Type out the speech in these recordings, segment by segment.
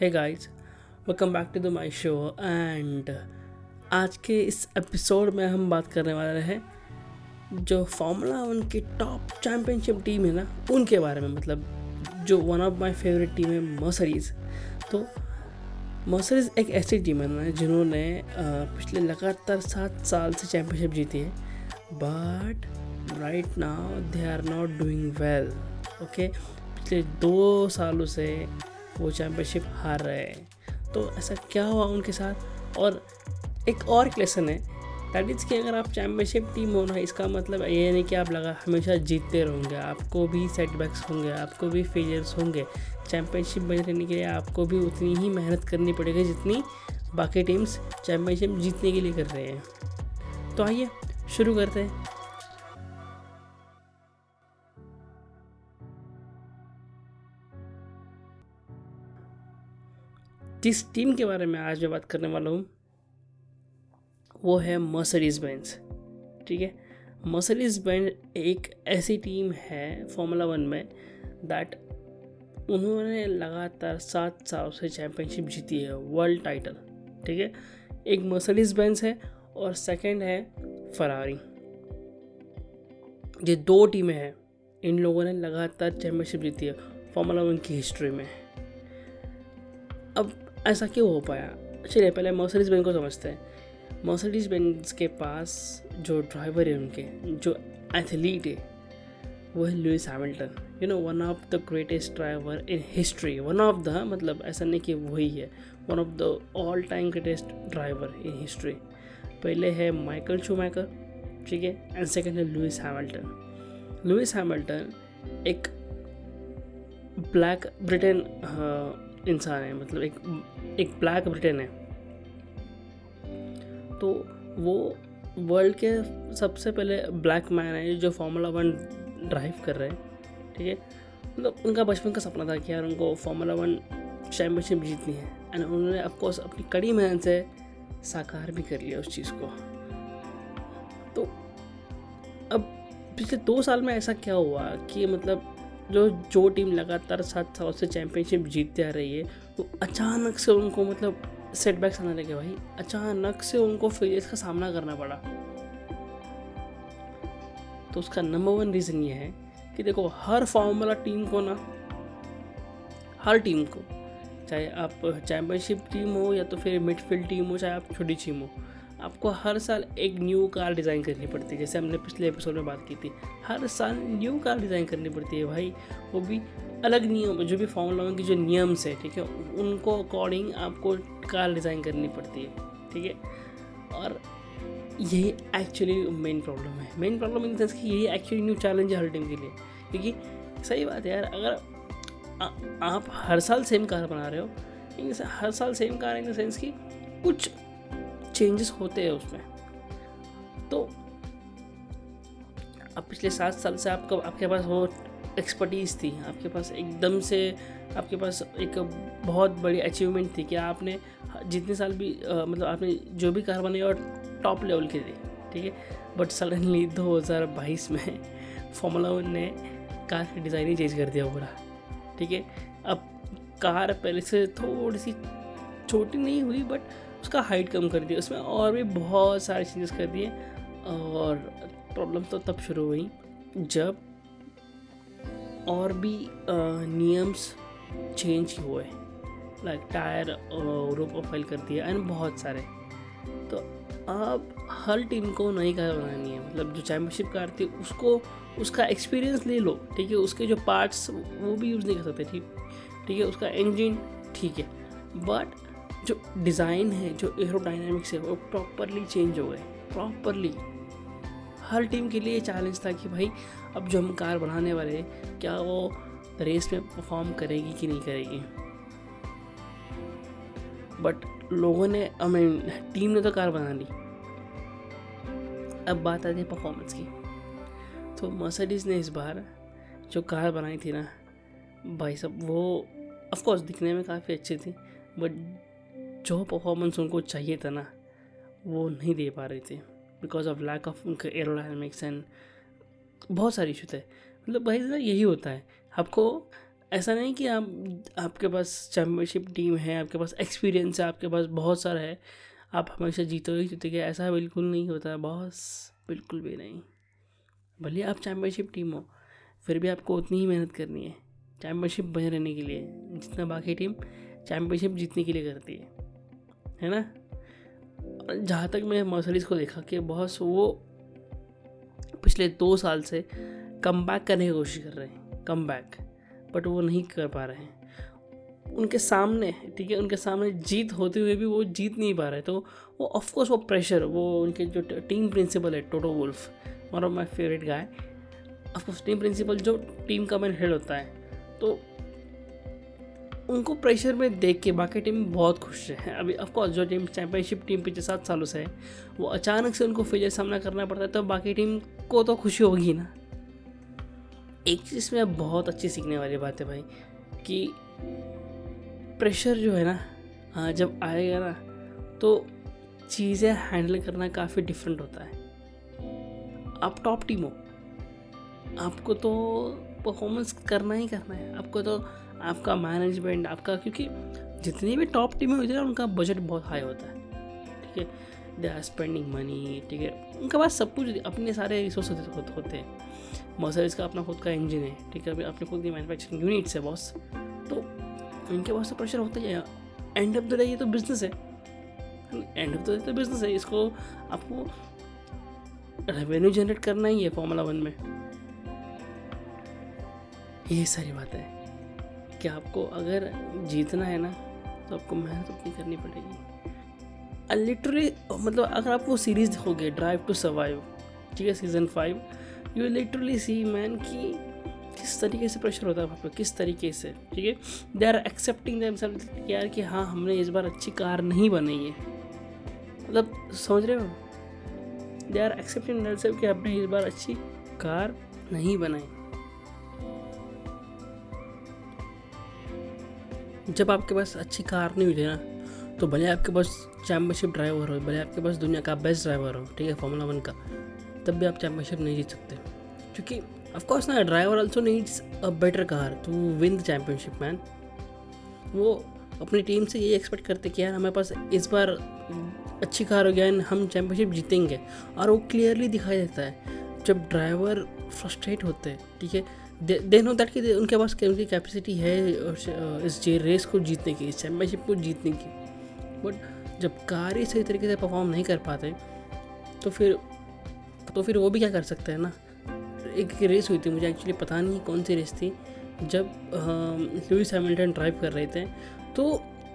Hey guys welcome back to the my show and आज के इस एपिसोड में हम बात करने वाले हैं जो फार्मूला वन की टॉप चैम्पियनशिप टीम है ना, उनके बारे में मतलब जो one of my favourite team है मर्सरीज तो मर्सरीज एक ऐसी टीम है ना, जिन्होंने पिछले लगातार सात साल से चैम्पियनशिप जीती है but right now they are not doing well okay पिछले दो सालों से वो चैम्पियनशिप हार रहे हैं। तो ऐसा क्या हुआ उनके साथ? और एक और लेसन है। दैट इज़ कि अगर आप चैम्पियनशिप टीम हो ना, इसका मतलब ये नहीं कि आप लगा हमेशा जीतते रहोगे, आपको भी सेटबैक्स होंगे, आपको भी फेलियर्स होंगे। चैम्पियनशिप बने रहने के लिए आपको भी उतनी ही मेहनत करनी पड़ेगी जितनी बाकी टीम्स चैम्पियनशिप जीतने के लिए कर रहे हैं। तो आइए शुरू करते हैं। जिस टीम के बारे में आज मैं बात करने वाला हूँ? वो है मर्सडीज बेंस ठीक है? मर्सडीज बेंज एक ऐसी टीम है फॉर्मूला वन में दैट उन्होंने लगातार सात साल से चैम्पियनशिप जीती है वर्ल्ड टाइटल ठीक है? एक मर्सडीज बेंस है और सेकंड है फरारी ये दो टीमें हैं, इन लोगों ने लगातार चैम्पियनशिप जीती है फॉर्मूला वन की हिस्ट्री में। अब ऐसा क्यों हो पाया? चलिए, पहले मर्सडीज बेंज को समझते हैं। मर्सडीज बेंज के पास जो ड्राइवर है उनके, जो एथलीट है, वो है Lewis Hamilton you know one of the greatest driver in history one of the मतलब ऐसा नहीं कि वही है। One of the all time greatest driver in history पहले है माइकल शूमैकर ठीक है? एंड सेकेंड है लुइस हैमिल्टन लुइस हैमिल्टन एक ब्लैक ब्रिटेन इंसान है मतलब एक एक ब्लैक ब्रिटेन है। तो वो वर्ल्ड के सबसे पहले ब्लैक मैन है जो फार्मूला वन ड्राइव कर रहे हैं, ठीक है? मतलब उनका बचपन का सपना था कि यार उनको फार्मूला वन चैम्पियनशिप जीतनी है। एंड उन्होंने ऑफकोर्स अपनी कड़ी मेहनत से साकार भी कर लिया उस चीज़ को। तो अब पिछले दो साल में ऐसा क्या हुआ कि मतलब जो जो टीम लगातार सात साल से चैम्पियनशिप जीतते आ रही है, वो अचानक से उनको मतलब सेटबैक्स आने लगे भाई। अचानक से उनको फेलियर्स का सामना करना पड़ा। तो उसका नंबर वन रीज़न ये है कि देखो, हर फार्मूला टीम को ना, हर टीम को, चाहे आप चैम्पियनशिप टीम हो या तो फिर मिडफील्ड टीम हो, चाहे आप छोटी टीम हो आपको हर साल एक न्यू कार डिज़ाइन करनी पड़ती है। जैसे हमने पिछले एपिसोड में बात की थी हर साल न्यू कार डिज़ाइन करनी पड़ती है भाई। वो भी अलग नियम जो भी फॉर्मूला की जो नियम्स है ठीक है? उनको अकॉर्डिंग आपको कार डिज़ाइन करनी पड़ती है ठीक है? और यही एक्चुअली मेन प्रॉब्लम है। मेन प्रॉब्लम इन सेंस कि यही एक्चुअली न्यू चैलेंज है हर टीम के लिए। क्योंकि सही बात है यार अगर आ, आप हर साल सेम कार बना रहे हो इन हर साल same car in the sense कि कुछ चेंजेस होते हैं उसमें। तो अब पिछले सात साल से आपका आपके पास वो एक्सपर्टीज़ थी आपके पास एकदम से आपके पास एक बहुत बड़ी अचीवमेंट थी कि आपने जितने साल भी आ, मतलब आपने जो भी कार बनाई और टॉप लेवल की थी ठीक है? बट सडनली 2022 में फॉर्मूला वन ने कार की डिज़ाइन ही चेंज कर दिया पूरा ठीक है? अब कार पहले से थोड़ी सी छोटी नहीं हुई बट उसका हाइट कम कर दिया, उसमें और भी बहुत सारे चेंजेस कर दिए और प्रॉब्लम तो तब शुरू हुई जब और भी नियम्स चेंज हुए। लाइक टायर रो प्रोफ़ाइल कर दिया एंड बहुत सारे। तो अब हर टीम को नई कार बनानी है। मतलब जो चैम्पियनशिप कार थी, उसको, उसका एक्सपीरियंस ले लो, ठीक है? उसके जो पार्ट्स वो भी यूज़ नहीं कर सकते, ठीक? ठीक है? उसका इंजन ठीक है। बट जो डिज़ाइन है, जो एरोडाइनमिक्स है, वो प्रॉपरली चेंज हो गए प्रॉपरली हर टीम के लिए चैलेंज था कि भाई, अब जो हम कार बनाने वाले क्या वो रेस में परफॉर्म करेगी कि नहीं करेगी? बट लोगों ने आई मीन टीम ने तो कार बना ली। अब बात आती है परफॉर्मेंस की। तो मर्सिडीज़ ने इस बार जो कार बनाई थी ना, भाई सब वो ऑफकोर्स दिखने में काफ़ी अच्छी थी बट जो परफॉर्मेंस उनको चाहिए था ना, वो नहीं दे पा रहे थे। बिकॉज़ ऑफ़ लैक ऑफ़ उनके एरोडाइनमिक्स एंड बहुत सारे इशू थे। मतलब भाई ना यही होता है। आपको ऐसा नहीं कि आप, आपके पास चैम्पियनशिप टीम है, आपके पास एक्सपीरियंस है, आपके पास बहुत सारा है, आप हमेशा जीतो जीतोगे ऐसा बिल्कुल नहीं होता। बॉस बिल्कुल भी नहीं। भले आप चैम्पियनशिप टीम हो, फिर भी आपको उतनी ही मेहनत करनी है। चैम्पियनशिप बने रहने के लिए। जितना बाकी टीम चैम्पियनशिप जीतने के लिए करती है। है ना? जहाँ तक मैं मर्सडीज़ को देखा कि बहुत वो पिछले दो साल से कम बैक करने की कोशिश कर रहे हैं कम बैक बट वो नहीं कर पा रहे हैं। उनके सामने, ठीक है, उनके सामने जीत होते हुए भी वो जीत नहीं पा रहे तो वो ऑफकोर्स वो प्रेशर वो उनके जो टीम प्रिंसिपल है Toto Wolff one of my favourite guy of course team principal जो टीम का मैन हेड होता है तो उनको प्रेशर में देख के बाकी टीम बहुत खुश है। अभी ऑफकोर्स जो टीम चैंपियनशिप टीम पिछले सात सालों से है, वो अचानक से उनको फिर सामना करना पड़ता है तो बाकी टीम को तो खुशी होगी ना। एक चीज़ में बहुत अच्छी सीखने वाली बात है भाई, कि प्रेशर जो है ना हाँ जब आएगा ना तो चीज़ें हैंडल करना काफ़ी डिफरेंट होता है। आप टॉप टीम हो, आपको तो परफॉर्मेंस करना ही करना है, आपको तो आपका मैनेजमेंट आपका क्योंकि जितनी भी टॉप टीमें होती है उनका बजट बहुत हाई होता है। ठीक है? दे आर स्पेंडिंग मनी ठीक है? उनके पास सब कुछ अपने सारे रिसोर्स होते, होते हैं। मर्सरीज का अपना खुद का इंजन है ठीक है? अपने खुद की मैनुफैक्चरिंग यूनिट्स है बॉस तो इनके पास तो प्रेशर होता ही। एंड ऑफ़ द डे ये तो बिज़नेस है। एंड ऑफ़ द डे तो बिज़नेस है। इसको आपको रेवेन्यू जनरेट करना ही है फॉर्मूला वन में। ये सारी बात कि आपको अगर जीतना है ना तो आपको मेहनत उतनी करनी पड़ेगी। लिटरली मतलब अगर आप वो सीरीज़ देखोगे ड्राइव टू सर्वाइव ठीक है season five you literally see man कि किस तरीके से प्रेशर होता है वहाँ पर किस तरीके से, ठीक है? दे आर एक्सेप्टिंग दैम यार कि हाँ हमने इस बार अच्छी कार नहीं बनाई है। मतलब समझ रहे हो? दे आर एक्सेप्टिंग दैम कि हमने इस बार अच्छी कार नहीं बनाई। जब आपके पास अच्छी कार नहीं मिले ना तो भले आपके पास चैम्पियनशिप ड्राइवर हो, भले आपके पास दुनिया का बेस्ट ड्राइवर हो, ठीक है फॉर्मूला वन का, तब भी आप चैम्पियनशिप नहीं जीत सकते। क्योंकि ऑफकोर्स ना driver also needs a better car to win the championship man वो अपनी टीम से ये एक्सपेक्ट करते कि यार, हमारे पास इस बार अच्छी कार हो गया एंड हम चैम्पियनशिप जीतेंगे। और वो क्लियरली दिखाई देता है, जब ड्राइवर फ्रस्ट्रेट होते हैं, ठीक है दे नो दैट कि उनके पास उनकी कैपेसिटी है और इस जे रेस को जीतने की, इस चैम्पियनशिप को जीतने की। बट जब कार ही सही तरीके से परफॉर्म नहीं कर पाते तो फिर तो फिर वो भी क्या कर सकते हैं ना? एक रेस हुई थी, मुझे एक्चुअली पता नहीं कौन सी रेस थी। जब लुइस हैमिल्टन ड्राइव कर रहे थे तो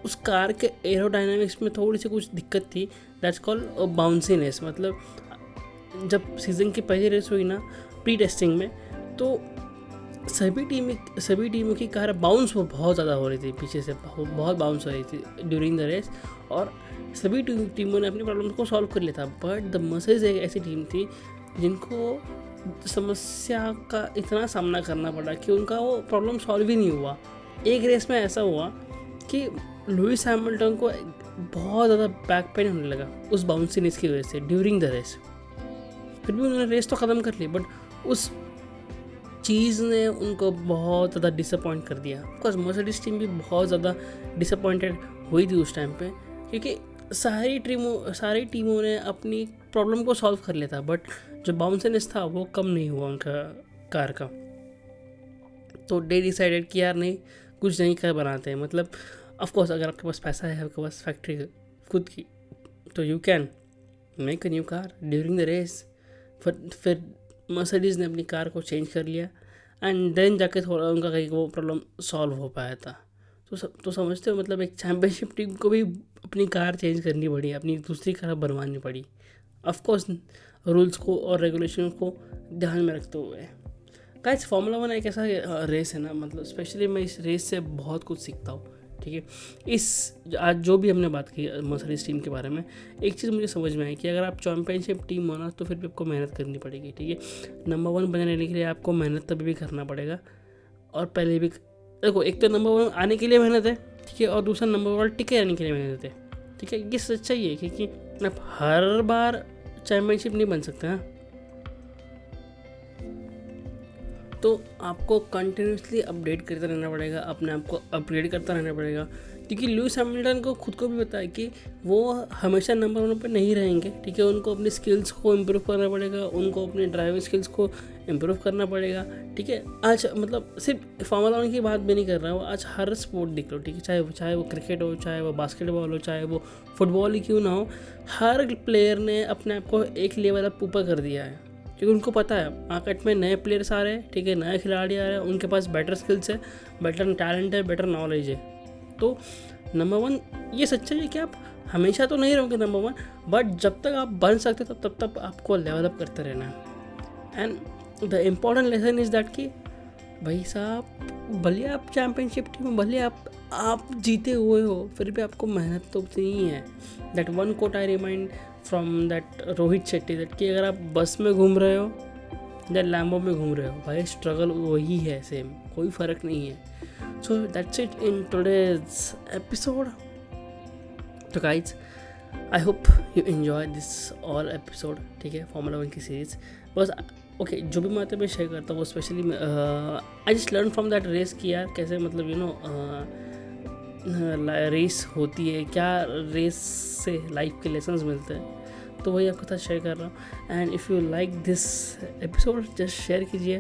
उस कार के एरोडाइनमिक्स में थोड़ी सी कुछ दिक्कत थी। दैट्स कॉल बाउंसीनेस मतलब जब सीज़न की पहली रेस हुई ना प्री टेस्टिंग में तो सभी टीम सभी टीमों की कार बाउंस वो बहुत ज़्यादा हो रही थी, पीछे से बहुत बाउंस हो रही थी ड्यूरिंग द रेस और सभी टीमों ने अपनी प्रॉब्लम को सॉल्व कर लिया था बट द मसेज एक ऐसी टीम थी जिनको समस्या का इतना सामना करना पड़ा कि उनका वो प्रॉब्लम सॉल्व ही नहीं हुआ। एक रेस में ऐसा हुआ कि लुइस हैमिल्टन को बहुत ज़्यादा बैक पेन होने लगा उस बाउंसीनेस की वजह से ड्यूरिंग द रेस फिर भी उन्होंने रेस तो ख़त्म कर ली बट उस चीज़ ने उनको बहुत ज़्यादा डिसअपॉइंट कर दिया। बिकॉज़ मर्सिडीज टीम भी बहुत ज़्यादा डिसअपॉइंटेड हुई थी उस टाइम पे, क्योंकि सारी टीमों सारी टीमों ने अपनी प्रॉब्लम को सॉल्व कर लिया था बट जो बाउंसनेस था, वो कम नहीं हुआ उनका कार का। तो डे डिसाइडेड कि यार नहीं, कुछ नहीं कर बनाते हैं। मतलब ऑफकोर्स अगर आपके पास पैसा है, आपके पास फैक्ट्री खुद की तो you can make a new car during the race फिर फिर मर्सिडीज़ ने अपनी कार को चेंज कर लिया एंड देन जाके थोड़ा उनका कहीं वो प्रॉब्लम सॉल्व हो पाया था। तो सब तो समझते हो मतलब एक चैम्पियनशिप टीम को भी अपनी कार चेंज करनी पड़ी, अपनी दूसरी कार बनवानी पड़ी। ऑफकोर्स रूल्स को और रेगुलेशन को ध्यान में रखते हुए। गाइस फार्मूला वन एक ऐसा रेस है ना मतलब स्पेशली मैं इस रेस से बहुत कुछ सीखता हूँ। ठीक है? इस आज जो भी हमने बात की मसरीज टीम के बारे में, एक चीज़ मुझे समझ में आई कि अगर आप चैम्पियनशिप टीम हो तो फिर भी आपको मेहनत करनी पड़ेगी, ठीक है? नंबर वन बने रहने के लिए आपको मेहनत तभी भी करना पड़ेगा, और पहले भी, देखो, एक तो नंबर वन आने के लिए मेहनत है, ठीक है? और दूसरा नंबर वन टिके रहने के लिए मेहनत है, ठीक है? ये सच्चाई है, क्योंकि आप हर बार चैम्पियनशिप नहीं बन सकते हैं तो आपको कंटिन्यूसली अपडेट करता रहना पड़ेगा, अपने आप को अपग्रेड करता रहना पड़ेगा। क्योंकि लुइस हैमिल्टन को खुद को भी पता है कि वो हमेशा नंबर वन पर नहीं रहेंगे, ठीक है? उनको अपनी स्किल्स को इम्प्रूव करना पड़ेगा, उनको अपनी ड्राइविंग स्किल्स को इम्प्रूव करना पड़ेगा, ठीक है? आज मतलब सिर्फ़ फार्मूला वन की बात भी नहीं कर रहा हूँ, आज हर स्पोर्ट दिख लो, ठीक है? चाहे चाहे वो क्रिकेट हो, चाहे वो बास्केटबॉल हो, चाहे वो फुटबॉल ही क्यों ना हो, हर प्लेयर ने अपने आप को एक लेवल अप ऊपर कर दिया है। क्योंकि उनको पता है, मार्केट में नए प्लेयर्स आ रहे हैं, ठीक है, नए खिलाड़ी आ रहे हैं, उनके पास बेटर स्किल्स है बेटर टैलेंट है बेटर नॉलेज है। तो नंबर वन ये सच्चाई है कि आप हमेशा तो नहीं रहोगे नंबर वन बट जब तक आप बन सकते तब तब तक आपको लेवलअप करते रहना है। And the important lesson is that कि भाई साहब, भले आप चैम्पियनशिप टीम भले आप आप जीते हुए हो, फिर भी आपको मेहनत तो उतनी ही है। That one quote I remind from that Rohit Shetty that कि अगर आप बस में घूम रहे हो, या लैम्बो में घूम रहे हो, भाई स्ट्रगल वही है सेम कोई फ़र्क नहीं है। So that's it in today's episode तो guys I hope you enjoy this all episode ठीक है फॉर्मूला वन की सीरीज़ बस ओके जो भी मैं मैं शेयर करता हूँ वो specially I just learn from that race कि यार कैसे मतलब यू नो रेस होती है, क्या रेस से लाइफ के लेसन्स मिलते हैं? तो वही आपके साथ शेयर कर रहा हूँ। And if you like this episode just share कीजिए,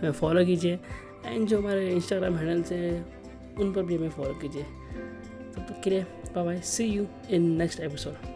हमें फॉलो कीजिए। एंड जो हमारे इंस्टाग्राम हैंडल्स हैं, उन पर भी हमें फॉलो कीजिए। तब तक के लिए bye bye see you in next episode